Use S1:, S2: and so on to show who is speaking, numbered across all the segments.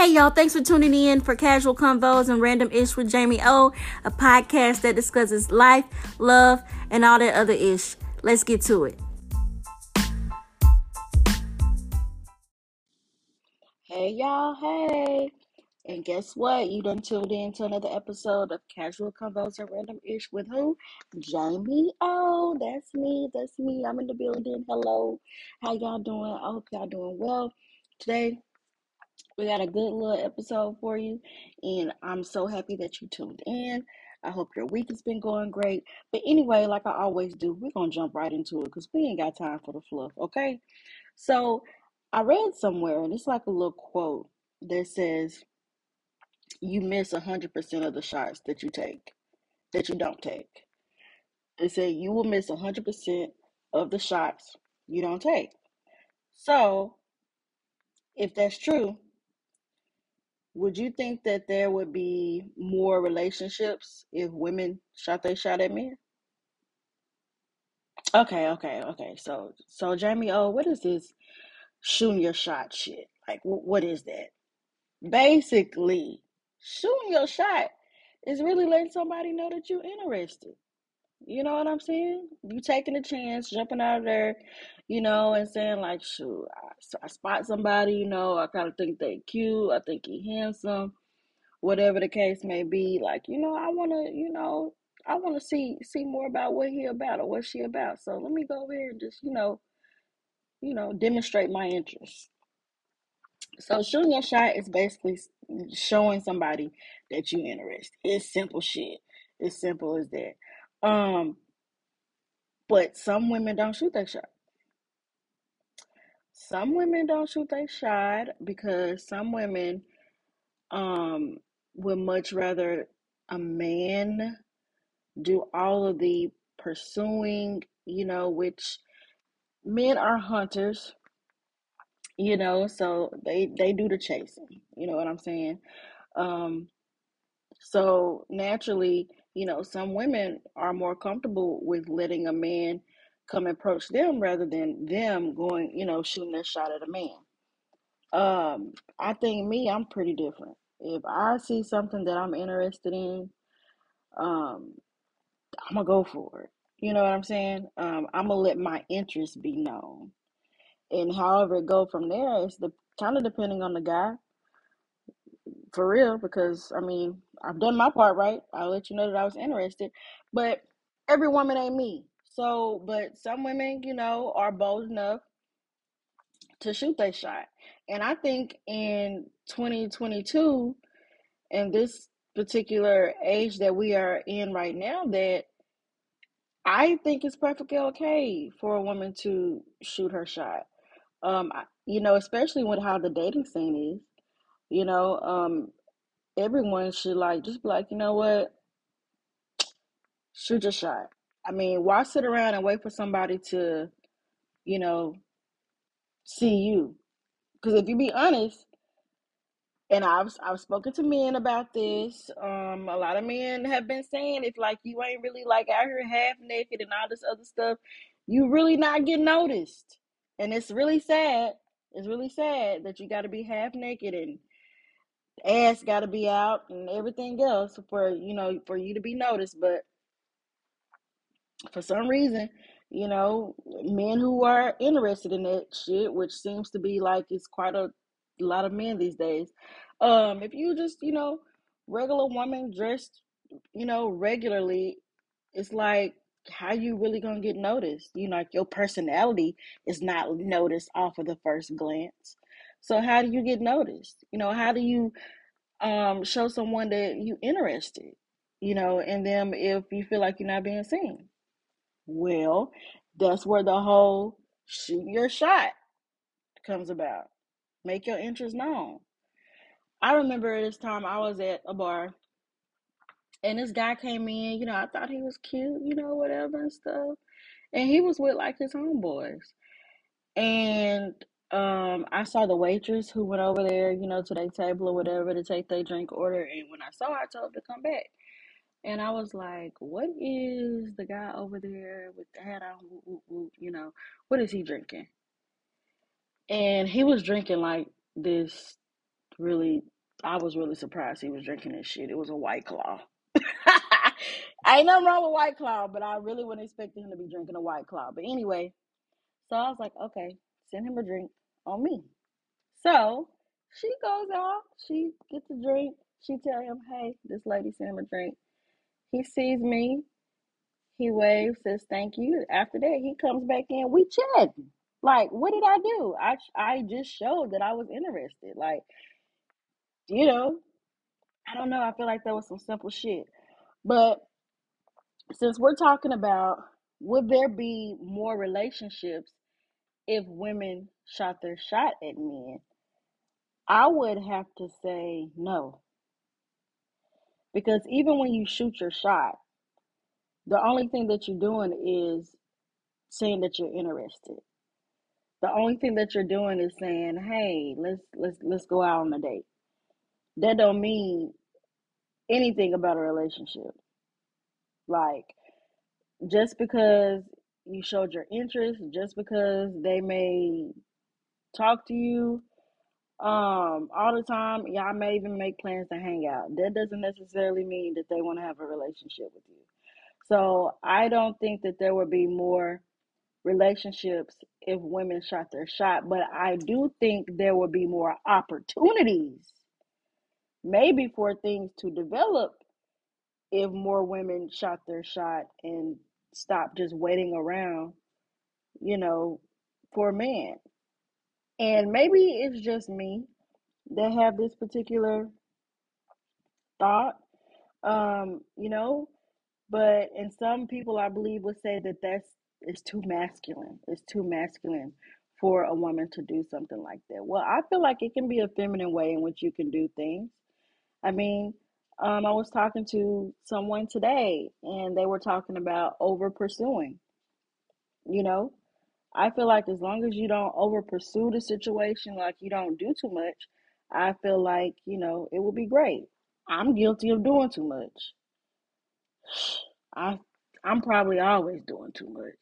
S1: Hey y'all, thanks for tuning in for Casual Convos and Random Ish with Jamie O, a podcast that discusses life, love, and all that other ish. Let's get to it. Hey y'all, hey. And guess what? You done tuned in to another episode of Casual Convos and Random Ish with who? Jamie O. That's me. That's me. I'm in the building. Hello. How y'all doing? I hope y'all doing well. Today we got a good little episode for you, and I'm so happy that you tuned in. I hope your week has been going great. But anyway, like I always do, we're gonna jump right into it because we ain't got time for the fluff, okay? So I read somewhere, and it's like a little quote that says, You miss 100% of the shots that you take, that you don't take. It said, You will miss 100% of the shots you don't take. So if that's true, would you think that there would be more relationships if women shot they shot at men? Okay, okay, okay. So, so Jamie, oh, what is this shooting your shot shit? Like, wh- what is that? Basically, shooting your shot is really letting somebody know that you're interested. You know what I'm saying? You taking a chance, jumping out of there, you know, and saying like, shoot, I, I spot somebody, you know, I kind of think they cute, I think he handsome whatever the case may be like you know i want to you know i want to see see more about what he about or what she about so let me go over here and just you know you know demonstrate my interest. So shooting your shot is basically showing somebody that you interest. it's simple shit. It's simple as that. Um but some women don't shoot that shot some women don't shoot their shot because some women um would much rather a man do all of the pursuing, you know, which men are hunters, you know, so they they do the chasing. You know what I'm saying? Um so naturally, you know, some women are more comfortable with letting a man come approach them rather than them going, you know, shooting their shot at a man. Um, I think me, I'm pretty different. If I see something that I'm interested in, um, I'm gonna go for it. You know what I'm saying? Um, I'm gonna let my interest be known, and however it go from there is the kind of depending on the guy, for real. Because I mean, I've done my part right. I'll let you know that I was interested, but every woman ain't me. So, but some women, you know, are bold enough to shoot their shot, and I think in 2022, in this particular age that we are in right now, that I think it's perfectly okay for a woman to shoot her shot. Um, you know, especially with how the dating scene is, you know, um, everyone should like just be like, you know what, shoot your shot. I mean, why sit around and wait for somebody to, you know, see you? Because if you be honest, and I've I've spoken to men about this. Um, a lot of men have been saying if like you ain't really like out here half naked and all this other stuff, you really not get noticed. And it's really sad. It's really sad that you got to be half naked and ass got to be out and everything else for you know for you to be noticed. But for some reason, you know, men who are interested in that shit, which seems to be like it's quite a, lot of men these days. Um, if you just, you know, regular woman dressed, you know, regularly, it's like how you really gonna get noticed? You know, like your personality is not noticed off of the first glance. So how do you get noticed? You know, how do you um show someone that you interested, you know, in them if you feel like you're not being seen? Well, that's where the whole shoot your shot comes about. Make your interest known. I remember this time I was at a bar and this guy came in, you know, I thought he was cute, you know, whatever and stuff. And he was with like his homeboys. And um I saw the waitress who went over there, you know, to their table or whatever to take their drink order. And when I saw her, I told her to come back. And I was like, what is the guy over there with the hat on? You know, what is he drinking? And he was drinking like this really, I was really surprised he was drinking this shit. It was a White Claw. Ain't nothing wrong with White Claw, but I really wasn't expecting him to be drinking a White Claw. But anyway, so I was like, okay, send him a drink on me. So she goes out, she gets a drink. She tell him, hey, this lady sent him a drink. He sees me, he waves, says thank you. After that, he comes back in. We chat. Like, what did I do? I I just showed that I was interested. Like, you know, I don't know. I feel like that was some simple shit. But since we're talking about would there be more relationships if women shot their shot at men, I would have to say no. Because even when you shoot your shot, the only thing that you're doing is saying that you're interested. The only thing that you're doing is saying, "Hey, let's let's let's go out on a date." That don't mean anything about a relationship. Like just because you showed your interest, just because they may talk to you um all the time, y'all may even make plans to hang out. That doesn't necessarily mean that they want to have a relationship with you. So I don't think that there would be more relationships if women shot their shot, but I do think there would be more opportunities, maybe for things to develop if more women shot their shot and stopped just waiting around, you know, for a man. And maybe it's just me that have this particular thought, um, you know, but and some people I believe would say that that's it's too masculine. It's too masculine for a woman to do something like that. Well, I feel like it can be a feminine way in which you can do things. I mean, um, I was talking to someone today and they were talking about over pursuing. You know, I feel like as long as you don't over pursue the situation, like you don't do too much, I feel like, you know, it will be great. I'm guilty of doing too much. I I'm probably always doing too much,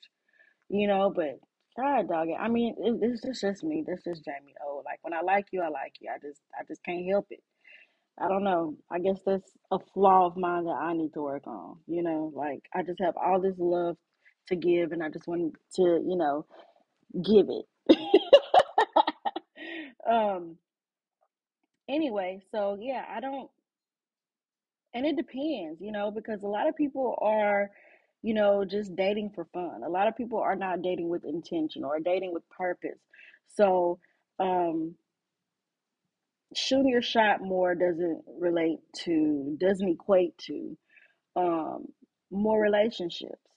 S1: you know, but God dog it. I mean, it, it's just just me. That's just Jamie O. Like when I like you, I like you. I just I just can't help it. I don't know. I guess that's a flaw of mine that I need to work on. You know, like I just have all this love to give, and I just wanted to, you know, give it. um. Anyway, so yeah, I don't, and it depends, you know, because a lot of people are, you know, just dating for fun. A lot of people are not dating with intention or dating with purpose. So, um, shooting your shot more doesn't relate to, doesn't equate to um, more relationships.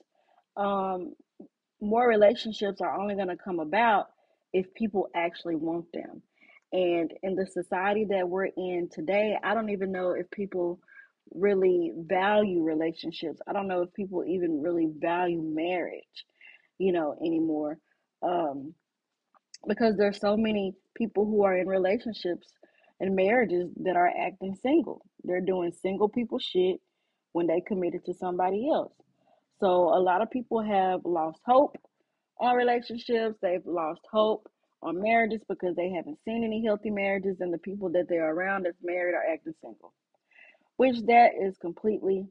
S1: Um, more relationships are only going to come about if people actually want them. And in the society that we're in today, I don't even know if people really value relationships. I don't know if people even really value marriage, you know, anymore. Um, because there's so many people who are in relationships and marriages that are acting single. They're doing single people shit when they committed to somebody else. So a lot of people have lost hope on relationships. They've lost hope on marriages because they haven't seen any healthy marriages and the people that they're around that's married are acting single. Which that is completely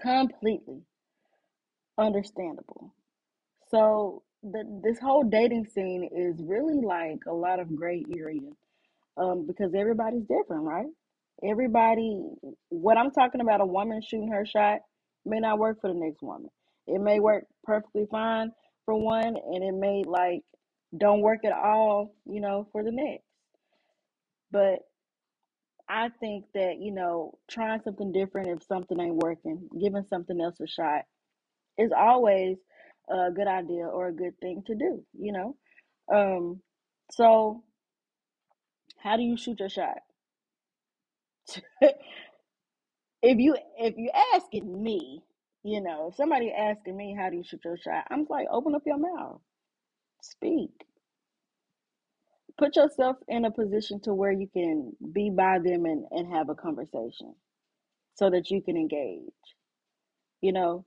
S1: completely understandable. So the this whole dating scene is really like a lot of gray area um, because everybody's different, right? Everybody, what I'm talking about, a woman shooting her shot may not work for the next woman. It may work perfectly fine for one, and it may like don't work at all, you know, for the next. But I think that you know, trying something different if something ain't working, giving something else a shot is always a good idea or a good thing to do, you know. Um, so how do you shoot your shot? if you if you asking me, you know, if somebody asking me how do you shoot your shot, I'm like, open up your mouth, speak, put yourself in a position to where you can be by them and, and have a conversation so that you can engage, you know.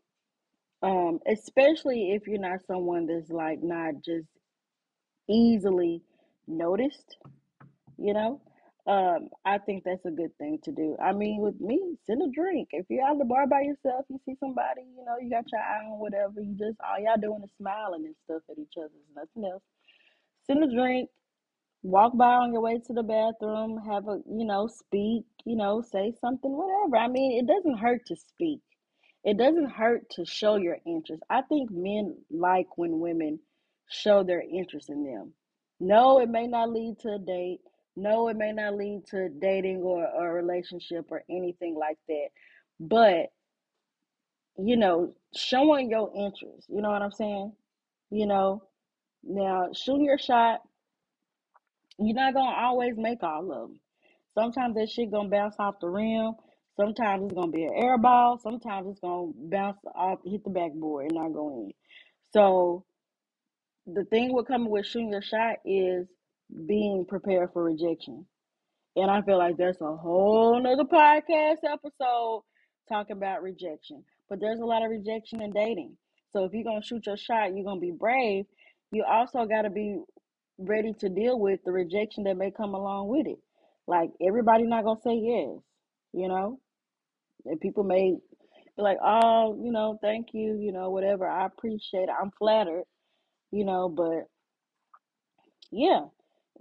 S1: Um, especially if you're not someone that's like not just easily noticed, you know. Um, I think that's a good thing to do. I mean, with me, send a drink. If you're out at the bar by yourself, you see somebody, you know, you got your eye on whatever, you just all y'all doing is smiling and stuff at each other. There's nothing else. Send a drink, walk by on your way to the bathroom, have a, you know, speak, you know, say something, whatever. I mean, it doesn't hurt to speak. It doesn't hurt to show your interest. I think men like when women show their interest in them. No, it may not lead to a date. No, it may not lead to dating or, or a relationship or anything like that. But, you know, showing your interest, you know what I'm saying? You know, now shooting your shot, you're not gonna always make all of them. Sometimes that shit gonna bounce off the rim. Sometimes it's gonna be an air ball. Sometimes it's gonna bounce off, hit the backboard, and not go in. So the thing with coming with shooting your shot is being prepared for rejection. And I feel like that's a whole nother podcast episode talking about rejection. But there's a lot of rejection in dating. So if you're gonna shoot your shot, you're gonna be brave. You also gotta be ready to deal with the rejection that may come along with it. Like everybody not gonna say yes, you know? And people may be like, Oh, you know, thank you, you know, whatever. I appreciate it. I'm flattered, you know, but yeah,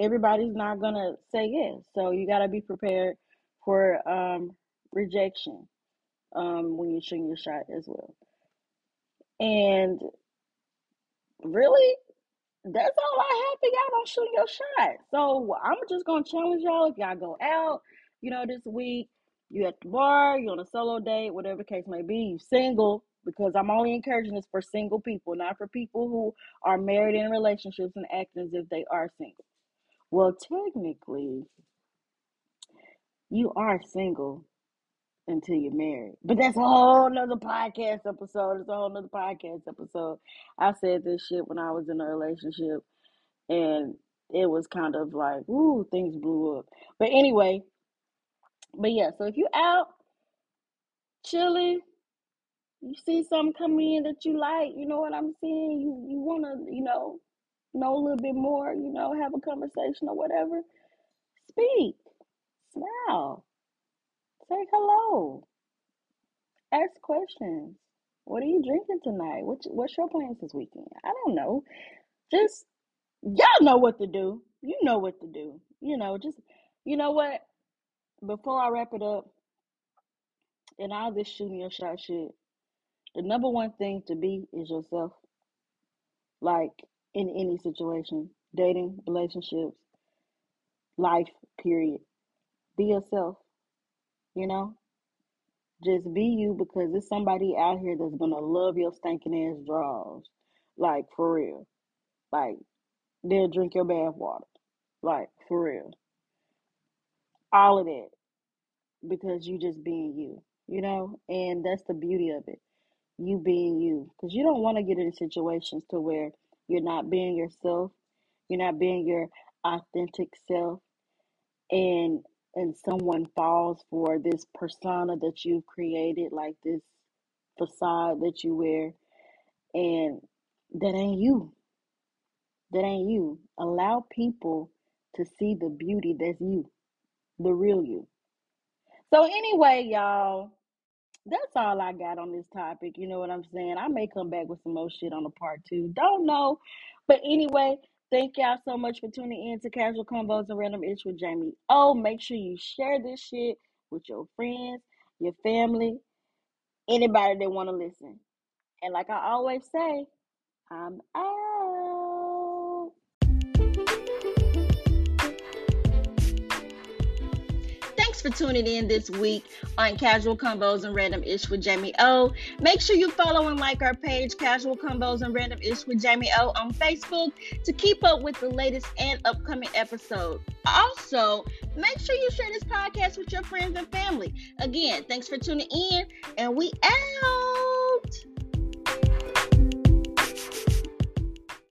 S1: everybody's not gonna say yes. So you gotta be prepared for um rejection um when you're shooting your shot as well. And really that's all I have for y'all on shooting your shot. So I'm just gonna challenge y'all if y'all go out, you know, this week, you at the bar, you on a solo date, whatever the case may be, you single, because I'm only encouraging this for single people, not for people who are married in relationships and acting as if they are single. Well, technically, you are single until you're married. But that's a whole nother podcast episode. It's a whole nother podcast episode. I said this shit when I was in a relationship and it was kind of like, ooh, things blew up. But anyway, but yeah, so if you out chilling, you see something coming in that you like, you know what I'm saying? You you wanna, you know, know a little bit more, you know, have a conversation or whatever. Speak. Smile. Say hello. Ask questions. What are you drinking tonight? What's what's your plans this weekend? I don't know. Just y'all know what to do. You know what to do. You know, just you know what? Before I wrap it up, and all this shooting your shot shit, the number one thing to be is yourself. Like in any situation, dating, relationships, life, period. Be yourself. You know? Just be you because there's somebody out here that's gonna love your stinking ass draws. Like for real. Like they'll drink your bath water. Like for real. All of that. Because you just being you. You know? And that's the beauty of it. You being you. Because you don't want to get in situations to where you're not being yourself. You're not being your authentic self. And and someone falls for this persona that you've created, like this facade that you wear, and that ain't you. That ain't you. Allow people to see the beauty that's you, the real you. So, anyway, y'all, that's all I got on this topic. You know what I'm saying? I may come back with some more shit on a part two. Don't know. But anyway, thank y'all so much for tuning in to Casual Convos and Random Ish with Jamie. Oh, make sure you share this shit with your friends, your family, anybody that want to listen. And like I always say, I'm out. For tuning in this week on Casual Convos and Random Ish with Jamie O. Make sure you follow and like our page, Casual Convos and Random Ish with Jamie O, on Facebook to keep up with the latest and upcoming episodes. Also, make sure you share this podcast with your friends and family. Again, thanks for tuning in, and we out.